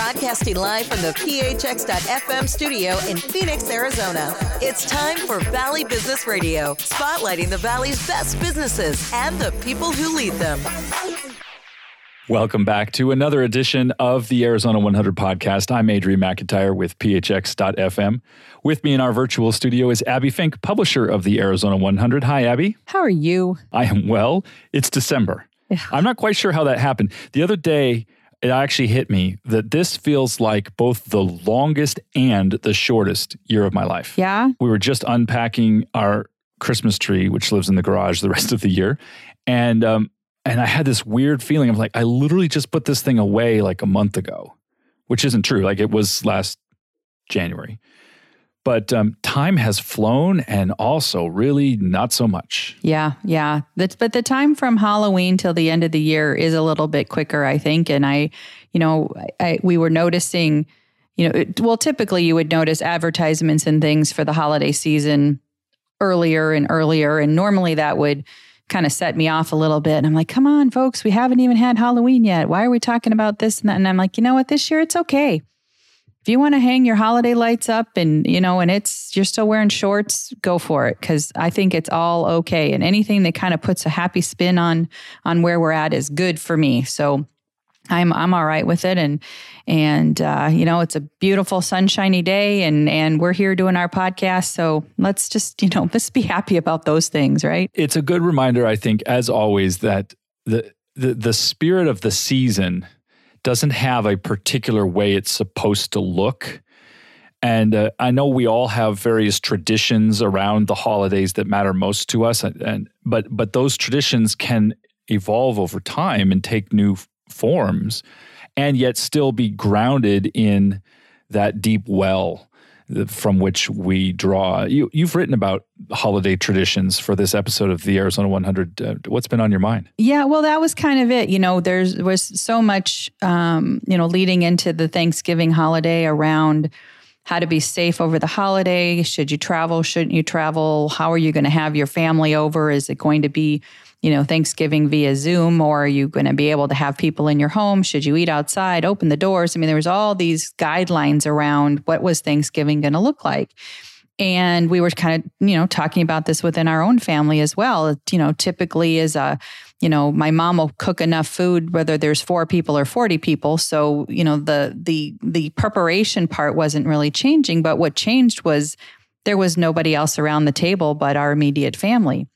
Broadcasting live from the PHX.FM studio in Phoenix, Arizona. It's time for Valley Business Radio, spotlighting the Valley's best businesses and the people who lead them. Welcome back to another edition of the Arizona 100 podcast. I'm Adrian McIntyre with PHX.FM. With me in our virtual studio is Abbie Fink, publisher of the Arizona 100. Hi, Abbie. How are you? I am well. It's December. Yeah. I'm not quite sure how that happened. The other day, it actually hit me that this feels like both the longest and the shortest year of my life. Yeah. We were just unpacking our Christmas tree, which lives in the garage the rest of the year. And um, and I had this weird feeling of like, I literally just put this thing away like a month ago, which isn't true. Like it was last January. But um, time has flown and also really not so much. Yeah, yeah. That's, but the time from Halloween till the end of the year is a little bit quicker, I think. And I, you know, I, we were noticing, you know, it, well, typically you would notice advertisements and things for the holiday season earlier and earlier. And normally that would, kind of set me off a little bit. And I'm like, come on, folks, we haven't even had Halloween yet. Why are we talking about this and that? And I'm like, you know what? This year it's okay. If you want to hang your holiday lights up and, you know, and it's, you're still wearing shorts, go for it. Cause I think it's all okay. And anything that kind of puts a happy spin on, on where we're at is good for me. So I'm I'm all right with it, and and uh, you know it's a beautiful sunshiny day, and and we're here doing our podcast. So let's just you know just be happy about those things, right? It's a good reminder, I think, as always, that the the the spirit of the season doesn't have a particular way it's supposed to look. And uh, I know we all have various traditions around the holidays that matter most to us, and, and but but those traditions can evolve over time and take new forms and yet still be grounded in that deep well from which we draw. You, you've written about holiday traditions for this episode of the Arizona 100. Uh, what's been on your mind? Yeah, well, that was kind of it. You know, there's was so much, um, you know, leading into the Thanksgiving holiday around how to be safe over the holiday. Should you travel? Shouldn't you travel? How are you going to have your family over? Is it going to be you know, Thanksgiving via Zoom, or are you going to be able to have people in your home? Should you eat outside? Open the doors. I mean, there was all these guidelines around what was Thanksgiving going to look like. And we were kind of, you know, talking about this within our own family as well. You know, typically is a, you know, my mom will cook enough food whether there's four people or 40 people. So, you know, the the the preparation part wasn't really changing, but what changed was there was nobody else around the table but our immediate family.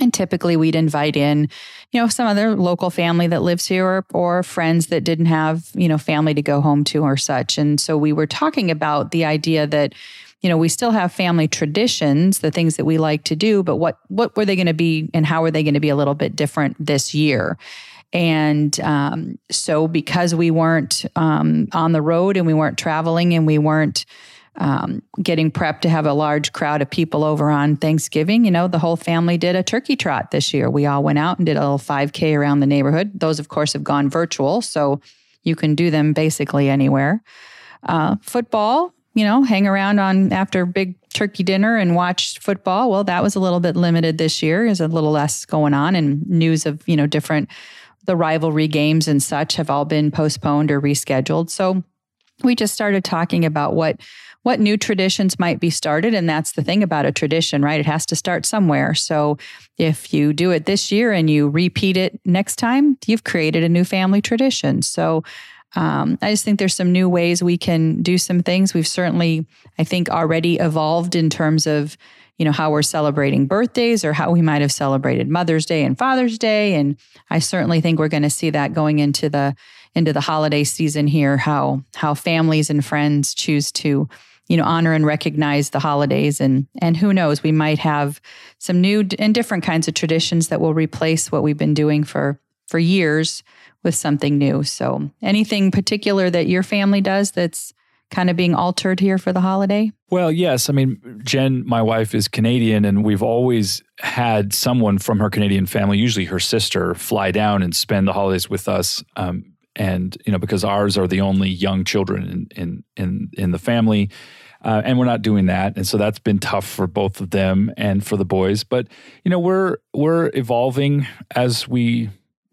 And typically we'd invite in, you know, some other local family that lives here or, or, friends that didn't have, you know, family to go home to or such. And so we were talking about the idea that, you know, we still have family traditions, the things that we like to do, but what what were they going to be and how are they going to be a little bit different this year? And um, so because we weren't um, on the road and we weren't traveling and we weren't um, getting prepped to have a large crowd of people over on Thanksgiving. You know, the whole family did a turkey trot this year. We all went out and did a little 5K around the neighborhood. Those, of course, have gone virtual, so you can do them basically anywhere. Uh, football, you know, hang around on after big turkey dinner and watch football. Well, that was a little bit limited this year. There's a little less going on, and news of you know different the rivalry games and such have all been postponed or rescheduled. So we just started talking about what what new traditions might be started. And that's the thing about a tradition, right? It has to start somewhere. So if you do it this year and you repeat it next time, you've created a new family tradition. So um, I just think there's some new ways we can do some things. We've certainly, I think, already evolved in terms of you know how we're celebrating birthdays or how we might have celebrated Mother's Day and Father's Day, and I certainly think we're going to see that going into the into the holiday season here. How how families and friends choose to you know honor and recognize the holidays. And and who knows we might have some new and different kinds of traditions that will replace what we've been doing for for years with something new. So anything particular that your family does that's kind of being altered here for the holiday? Well yes. I mean jen my wife is canadian and we've always had someone from her canadian family usually her sister fly down and spend the holidays with us um, and you know because ours are the only young children in in in, in the family uh, and we're not doing that and so that's been tough for both of them and for the boys but you know we're we're evolving as we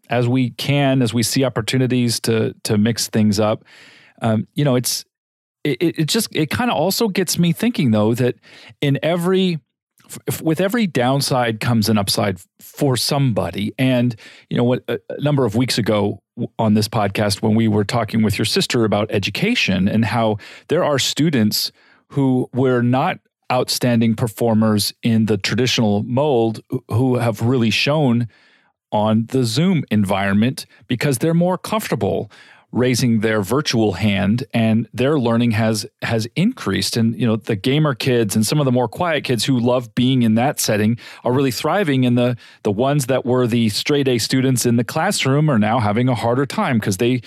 as we can as we see opportunities to to mix things up Um, you know, it's it, it just it kind of also gets me thinking though that in every with every downside comes an upside for somebody. And you know what? A number of weeks ago on this podcast, when we were talking with your sister about education and how there are students who were not outstanding performers in the traditional mold who have really shown on the Zoom environment because they're more comfortable raising their virtual hand and their learning has has increased. And you know the gamer kids and some of the more quiet kids who love being in that setting are really thriving. And the the ones that were the straight A students in the classroom are now having a harder time because they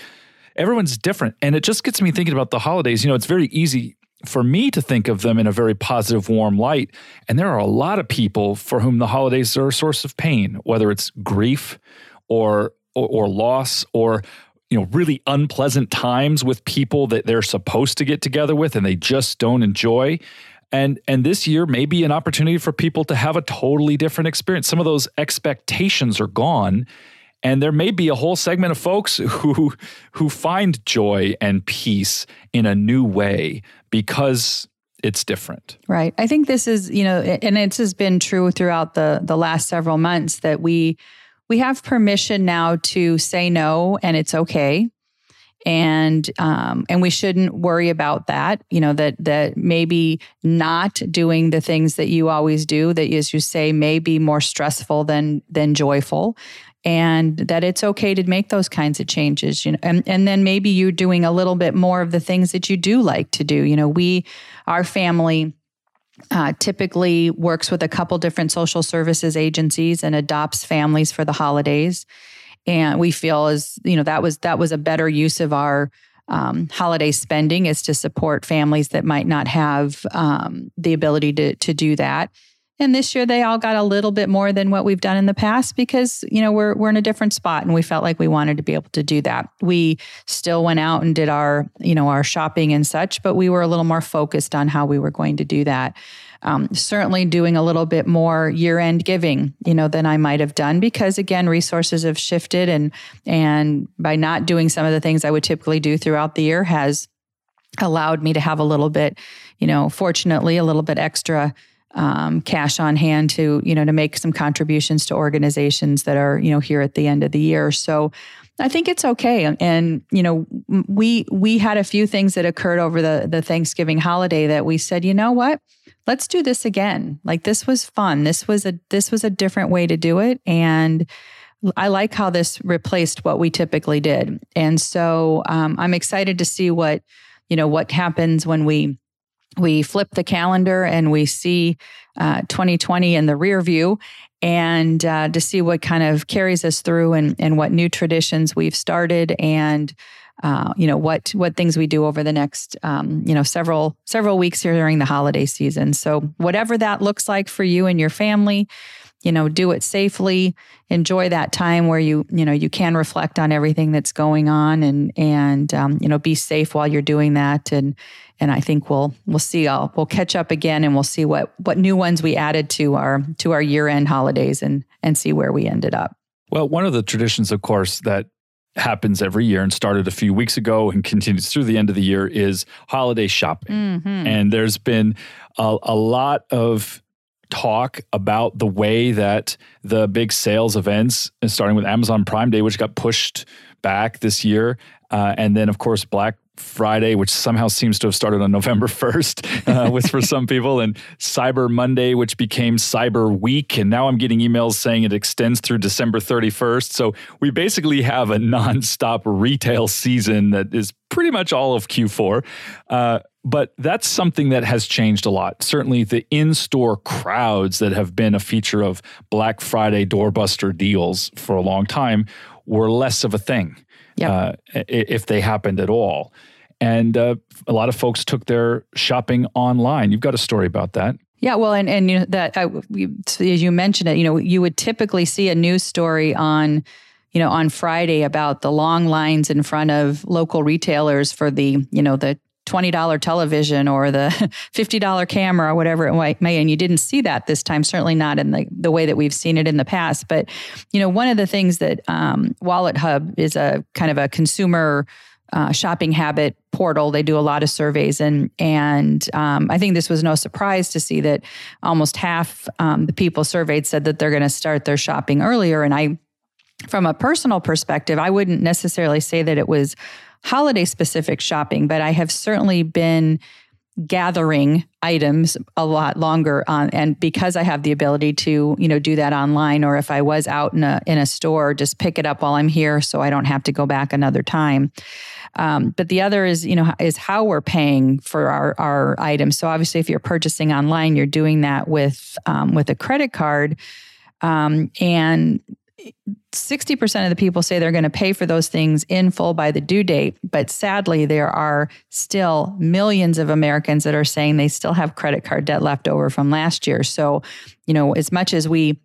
everyone's different. And it just gets me thinking about the holidays. You know it's very easy for me to think of them in a very positive, warm light. And there are a lot of people for whom the holidays are a source of pain, whether it's grief or or, or loss or you know really unpleasant times with people that they're supposed to get together with and they just don't enjoy and and this year may be an opportunity for people to have a totally different experience some of those expectations are gone and there may be a whole segment of folks who who find joy and peace in a new way because it's different. Right. I think this is, you know, and it has been true throughout the the last several months that we we have permission now to say no and it's okay. And um, and we shouldn't worry about that. You know that that maybe not doing the things that you always do that, as you say, may be more stressful than than joyful and that it's okay to make those kinds of changes you know and, and then maybe you're doing a little bit more of the things that you do like to do you know we our family uh, typically works with a couple different social services agencies and adopts families for the holidays. And we feel as you know that was that was a better use of our um, holiday spending is to support families that might not have um, the ability to to do that and this year they all got a little bit more than what we've done in the past because, you know, we're we're in a different spot and we felt like we wanted to be able to do that. We still went out and did our, you know, our shopping and such, but we were a little more focused on how we were going to do that. Um, certainly doing a little bit more year-end giving, you know, than I might have done because again, resources have shifted and and by not doing some of the things I would typically do throughout the year has allowed me to have a little bit, you know, fortunately a little bit extra um, cash on hand to you know to make some contributions to organizations that are you know here at the end of the year so I think it's okay. And you know, we we had a few things that occurred over the the Thanksgiving holiday that we said, you know what? Let's do this again. Like this was fun. This was a this was a different way to do it and I like how this replaced what we typically did. And so um, I'm excited to see what you know what happens when we we flip the calendar and we see uh, 2020 in the rear view and uh, to see what kind of carries us through and, and what new traditions we've started and uh, you know what what things we do over the next um, you know several several weeks here during the holiday season. So whatever that looks like for you and your family you know do it safely enjoy that time where you you know you can reflect on everything that's going on and and um, you know be safe while you're doing that and and I think we'll we'll see. I'll, we'll catch up again, and we'll see what what new ones we added to our to our year end holidays, and and see where we ended up. Well, one of the traditions, of course, that happens every year and started a few weeks ago and continues through the end of the year is holiday shopping. Mm-hmm. And there's been a, a lot of talk about the way that the big sales events, starting with Amazon Prime Day, which got pushed back this year, uh, and then of course Black Friday, which somehow seems to have started on November 1st, uh, with for some people, and Cyber Monday, which became Cyber Week. And now I'm getting emails saying it extends through December 31st. So we basically have a nonstop retail season that is pretty much all of Q4. Uh, but that's something that has changed a lot. Certainly, the in store crowds that have been a feature of Black Friday doorbuster deals for a long time were less of a thing yep. uh, if they happened at all. And uh, a lot of folks took their shopping online. You've got a story about that. Yeah, well, and and you know that uh, as you mentioned it, you know, you would typically see a news story on, you know, on Friday about the long lines in front of local retailers for the, you know, the $20 television or the $50 camera or whatever it may and you didn't see that this time certainly not in the, the way that we've seen it in the past but you know one of the things that um, WalletHub is a kind of a consumer uh, shopping habit portal. They do a lot of surveys, and and um, I think this was no surprise to see that almost half um, the people surveyed said that they're going to start their shopping earlier. And I, from a personal perspective, I wouldn't necessarily say that it was holiday specific shopping, but I have certainly been gathering items a lot longer on and because I have the ability to you know do that online or if I was out in a in a store just pick it up while I'm here so I don't have to go back another time um, but the other is, you know, is how we're paying for our, our items. So obviously, if you're purchasing online, you're doing that with um, with a credit card, um, and 60% of the people say they're going to pay for those things in full by the due date. But sadly, there are still millions of Americans that are saying they still have credit card debt left over from last year. So, you know, as much as we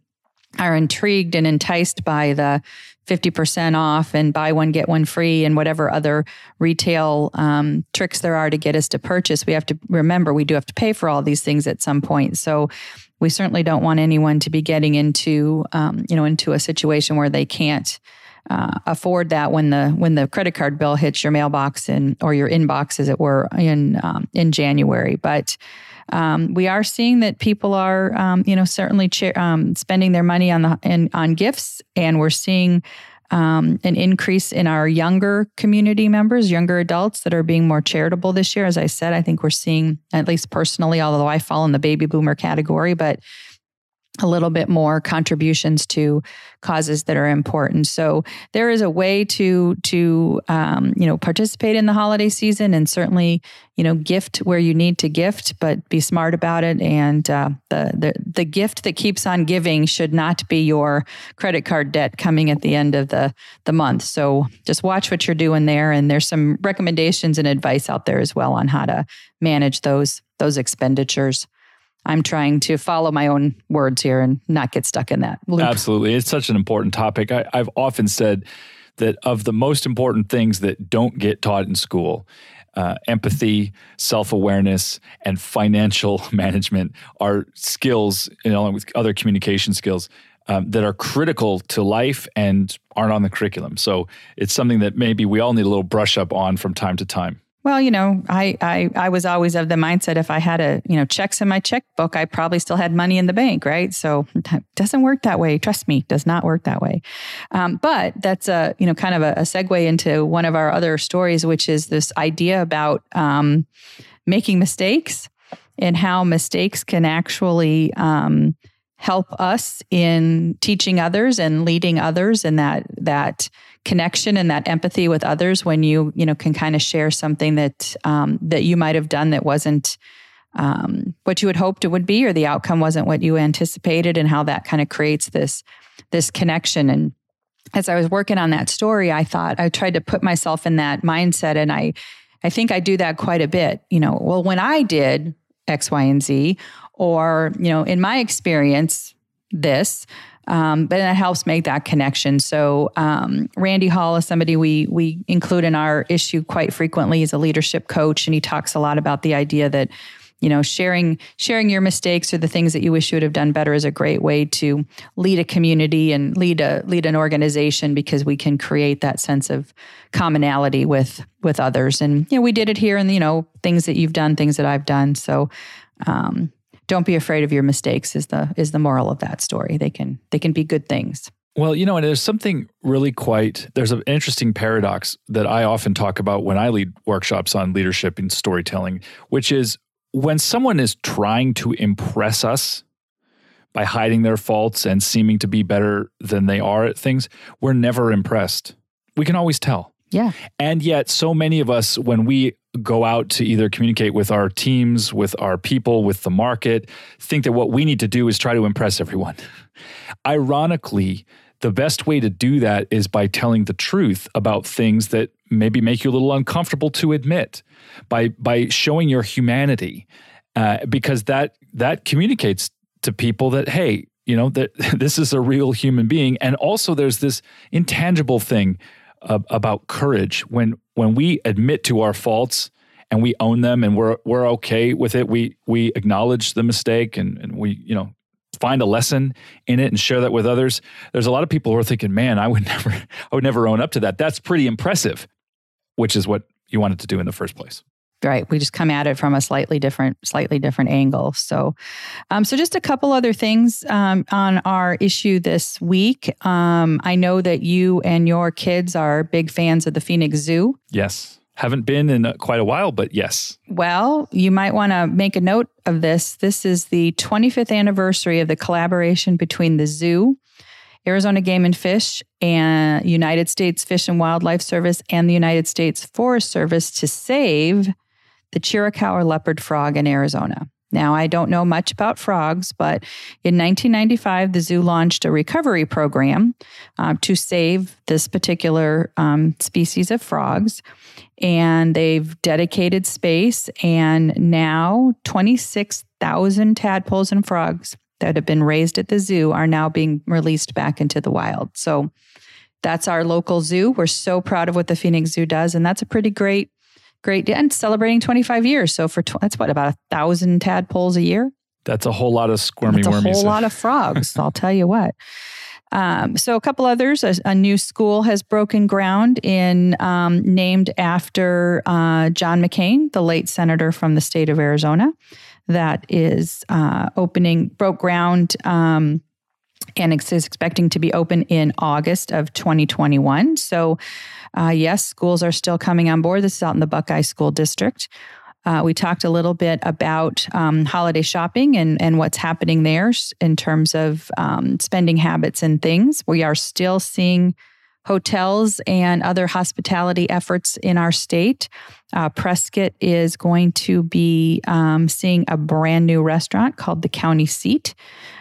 are intrigued and enticed by the 50% off and buy one, get one free, and whatever other retail um, tricks there are to get us to purchase. We have to remember we do have to pay for all these things at some point. So we certainly don't want anyone to be getting into, um, you know, into a situation where they can't uh, afford that when the when the credit card bill hits your mailbox and or your inbox, as it were, in um, in January. But um, we are seeing that people are, um, you know, certainly cha- um, spending their money on the in, on gifts, and we're seeing um, an increase in our younger community members, younger adults that are being more charitable this year. As I said, I think we're seeing, at least personally, although I fall in the baby boomer category, but a little bit more contributions to causes that are important. So there is a way to to um, you know participate in the holiday season and certainly you know gift where you need to gift, but be smart about it. And uh, the the the gift that keeps on giving should not be your credit card debt coming at the end of the the month. So just watch what you're doing there, and there's some recommendations and advice out there as well on how to manage those those expenditures. I'm trying to follow my own words here and not get stuck in that loop. Absolutely. It's such an important topic. I, I've often said that of the most important things that don't get taught in school, uh, empathy, self awareness, and financial management are skills, you know, along with other communication skills. Um, that are critical to life and aren't on the curriculum. So it's something that maybe we all need a little brush up on from time to time. Well, you know, I, I I was always of the mindset if I had a you know checks in my checkbook, I probably still had money in the bank, right? So it doesn't work that way. Trust me, does not work that way. Um, but that's a you know kind of a, a, segue into one of our other stories, which is this idea about um, making mistakes and how mistakes can actually um, help us in teaching others and leading others, and that that connection and that empathy with others when you you know can kind of share something that um, that you might have done that wasn't um, what you had hoped it would be or the outcome wasn't what you anticipated and how that kind of creates this this connection. And as i was working on that story i thought i tried to put myself in that mindset and i i think i do that quite a bit you know. Well when i did x y and z or you know in my experience this um, but it helps make that connection. So um, Randy Hall is somebody we we include in our issue quite frequently. He's a leadership coach, and he talks a lot about the idea that you know sharing sharing your mistakes or the things that you wish you would have done better is a great way to lead a community and lead a lead an organization because we can create that sense of commonality with with others. And you know we did it here, and you know things that you've done, things that I've done. So. Um, don't be afraid of your mistakes is the is the moral of that story. They can they can be good things. Well, you know, and there's something really quite there's an interesting paradox that I often talk about when I lead workshops on leadership and storytelling, which is when someone is trying to impress us by hiding their faults and seeming to be better than they are at things, we're never impressed. We can always tell. Yeah. And yet, so many of us, when we go out to either communicate with our teams, with our people, with the market, think that what we need to do is try to impress everyone. Ironically, the best way to do that is by telling the truth about things that maybe make you a little uncomfortable to admit, by by showing your humanity, uh, because that that communicates to people that hey, you know that this is a real human being, and also there's this intangible thing uh, about courage when when we admit to our faults and we own them and we're we're okay with it. We we acknowledge the mistake and, and we you know find a lesson in it and share that with others. There's a lot of people who are thinking, man, I would never I would never own up to that. That's pretty impressive. which is what you wanted to do in the first place right. We just come at it from a slightly different slightly different angle. So um, so just a couple other things um, on our issue this week. Um, i know that you and your kids are big fans of the phoenix zoo. Yes. Haven't been in quite a while but yes. Well you might want to make a note of this. This is the 25th anniversary of the collaboration between the zoo Arizona Game and Fish and United States Fish and Wildlife Service and the United States Forest Service to save the Chiricahua leopard frog in Arizona. Now, I don't know much about frogs, but in 1995, the zoo launched a recovery program uh, to save this particular um, species of frogs. And they've dedicated space, and now 26,000 tadpoles and frogs that have been raised at the zoo are now being released back into the wild. So that's our local zoo. We're so proud of what the Phoenix Zoo does, and that's a pretty great great and celebrating 25 years. So for tw- that's what about a thousand tadpoles a year. That's a whole lot of squirmy that's a whole lot of frogs. I'll tell you what. Um, so a couple others. A, a, new school has broken ground in um, named after uh, John McCain, the late senator from the state of Arizona. That is uh, opening broke ground. Um, and is expecting to be open in August of 2021. So, uh, yes, schools are still coming on board. This is out in the Buckeye School District. Uh, we talked a little bit about um, holiday shopping and, and what's happening there in terms of um, spending habits and things. We are still seeing hotels and other hospitality efforts in our state. Uh, Prescott is going to be um, seeing a brand new restaurant called the County Seat,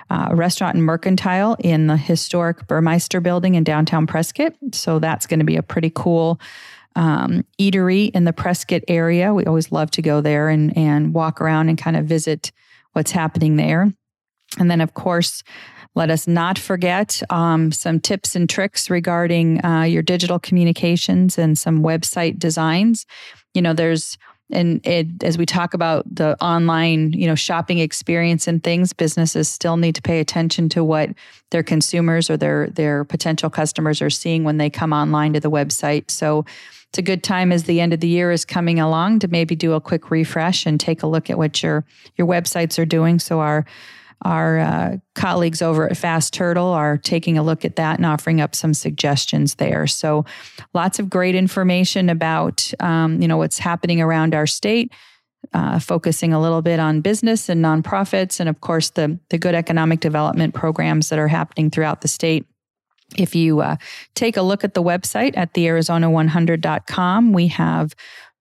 uh, a restaurant and mercantile in the historic Burmeister building in downtown Prescott. So that's going to be a pretty cool um, eatery in the Prescott area. We always love to go there and, and walk around and kind of visit what's happening there. And then, of course, let us not forget um, some tips and tricks regarding uh, your digital communications and some website designs. You know, there's and it, as we talk about the online you know shopping experience and things businesses still need to pay attention to what their consumers or their their potential customers are seeing when they come online to the website so it's a good time as the end of the year is coming along to maybe do a quick refresh and take a look at what your your websites are doing so our our uh, colleagues over at Fast Turtle are taking a look at that and offering up some suggestions there. So, lots of great information about um, you know what's happening around our state. Uh, focusing a little bit on business and nonprofits, and of course the the good economic development programs that are happening throughout the state. If you uh, take a look at the website at thearizona100.com, we have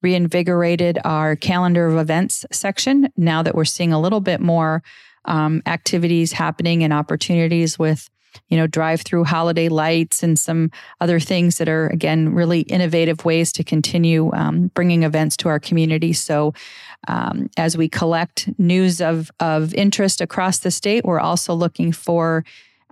reinvigorated our calendar of events section now that we're seeing a little bit more um, activities happening and opportunities with you know drive through holiday lights and some other things that are again really innovative ways to continue um, bringing events to our community. So um, as we collect news of of interest across the state we're also looking for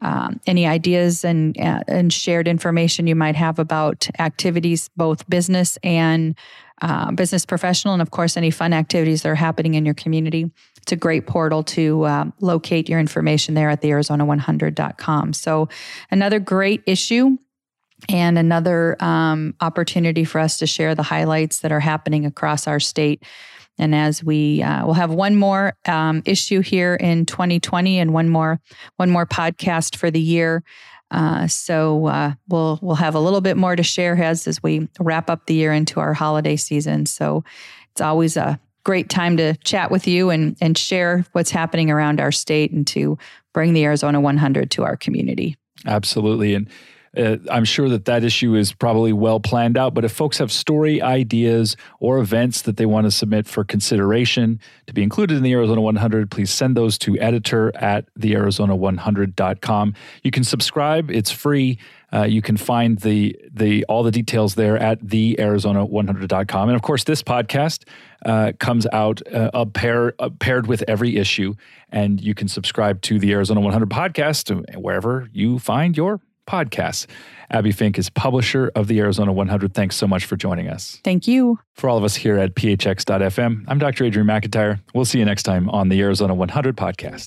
um, any ideas and uh, and shared information you might have about activities both business and uh, business professional and of course any fun activities that are happening in your community it's a great portal to uh, locate your information there at the Arizona100.com. So, another great issue and another um, opportunity for us to share the highlights that are happening across our state. And as we uh, will have one more um, issue here in 2020 and one more one more podcast for the year. Uh, so uh, we'll we'll have a little bit more to share as as we wrap up the year into our holiday season. So it's always a great time to chat with you and, and share what's happening around our state and to bring the Arizona 100 to our community. Absolutely. And uh, I'm sure that that issue is probably well planned out. But if folks have story ideas or events that they want to submit for consideration to be included in the Arizona 100, please send those to editor at thearizona100.com. You can subscribe, it's free. Uh, you can find the the all the details there at thearizona100.com. And of course, this podcast uh, comes out uh, pair uh, paired with every issue, and you can subscribe to the Arizona 100 podcast wherever you find your podcasts. Abbie Fink is publisher of the Arizona 100. Thanks so much for joining us. Thank you. For all of us here at phx.fm, I'm Dr. Adrian McIntyre. We'll see you next time on the Arizona 100 podcast.